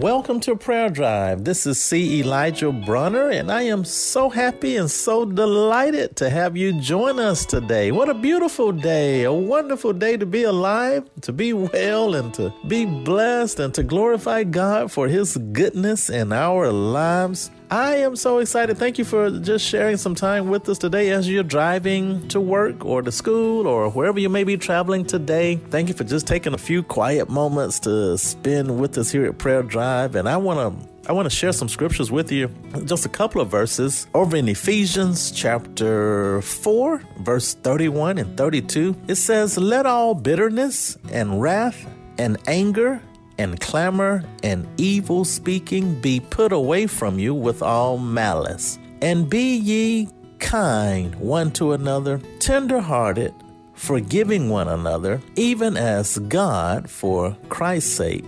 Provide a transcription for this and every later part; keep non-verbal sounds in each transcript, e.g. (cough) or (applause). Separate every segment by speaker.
Speaker 1: Welcome to Prayer Drive. This is C. Elijah Bronner, and I am so happy and so delighted to have you join us today. What a beautiful day, a wonderful day to be alive, to be well, and to be blessed, and to glorify God for His goodness in our lives. I am so excited. Thank you for just sharing some time with us today as you're driving to work or to school or wherever you may be traveling today. Thank you for just taking a few quiet moments to spend with us here at Prayer Drive. And I want to I want to share some scriptures with you, just a couple of verses over in Ephesians chapter 4, verse 31 and 32. It says, Let all bitterness and wrath and anger and clamor and evil speaking be put away from you with all malice. And be ye kind one to another, tender hearted, forgiving one another, even as God, for Christ's sake,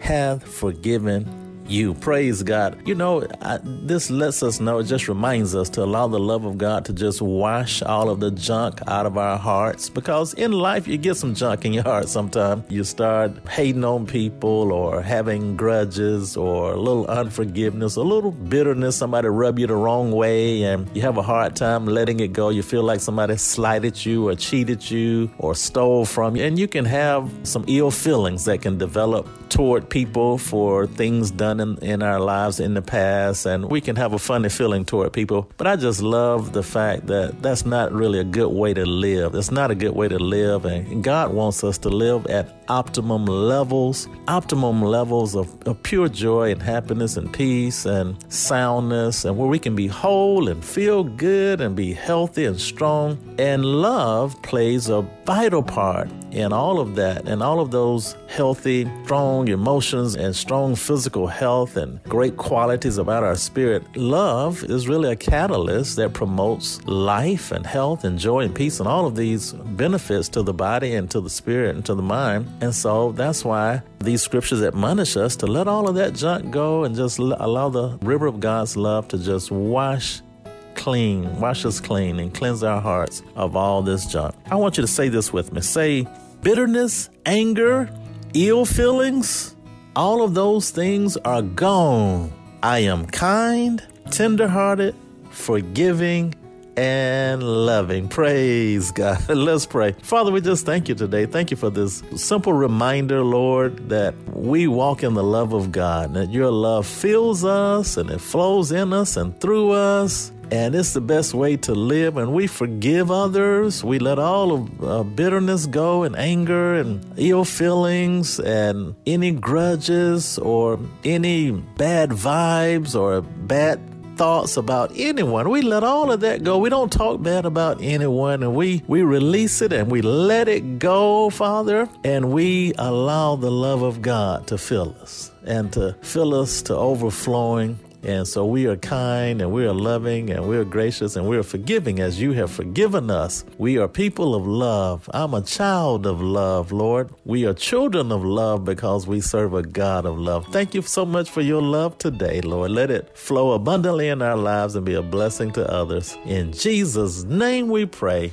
Speaker 1: hath forgiven you. Praise God. You know, I, this lets us know, it just reminds us to allow the love of God to just wash all of the junk out of our hearts. Because in life, you get some junk in your heart sometimes. You start hating on people or having grudges or a little unforgiveness, a little bitterness. Somebody rub you the wrong way and you have a hard time letting it go. You feel like somebody slighted you or cheated you or stole from you. And you can have some ill feelings that can develop toward people for things done in, in our lives in the past, and we can have a funny feeling toward people. But I just love the fact that that's not really a good way to live. It's not a good way to live, and God wants us to live at optimum levels, optimum levels of, of pure joy and happiness and peace and soundness, and where we can be whole and feel good and be healthy and strong. And love plays a vital part in all of that and all of those healthy, strong emotions and strong physical health and great qualities about our spirit. Love is really a catalyst that promotes life and health and joy and peace and all of these benefits to the body and to the spirit and to the mind. And so that's why these scriptures admonish us to let all of that junk go and just allow the river of God's love to just wash clean, wash us clean, and cleanse our hearts of all this junk. I want you to say this with me. Say, bitterness, anger, ill feelings, all of those things are gone. I am kind, tenderhearted, forgiving, and loving. Praise God. (laughs) Let's pray. Father, we just thank you today. Thank you for this simple reminder, Lord, that we walk in the love of God, that your love fills us and it flows in us and through us and it's the best way to live. And we forgive others. We let all of uh, bitterness go and anger and ill feelings and any grudges or any bad vibes or bad thoughts about anyone. We let all of that go. We don't talk bad about anyone and we, we release it and we let it go, Father, and we allow the love of God to fill us and to fill us to overflowing and so we are kind and we are loving and we are gracious and we are forgiving as you have forgiven us. We are people of love. I'm a child of love, Lord. We are children of love because we serve a God of love. Thank you so much for your love today, Lord. Let it flow abundantly in our lives and be a blessing to others. In Jesus' name we pray.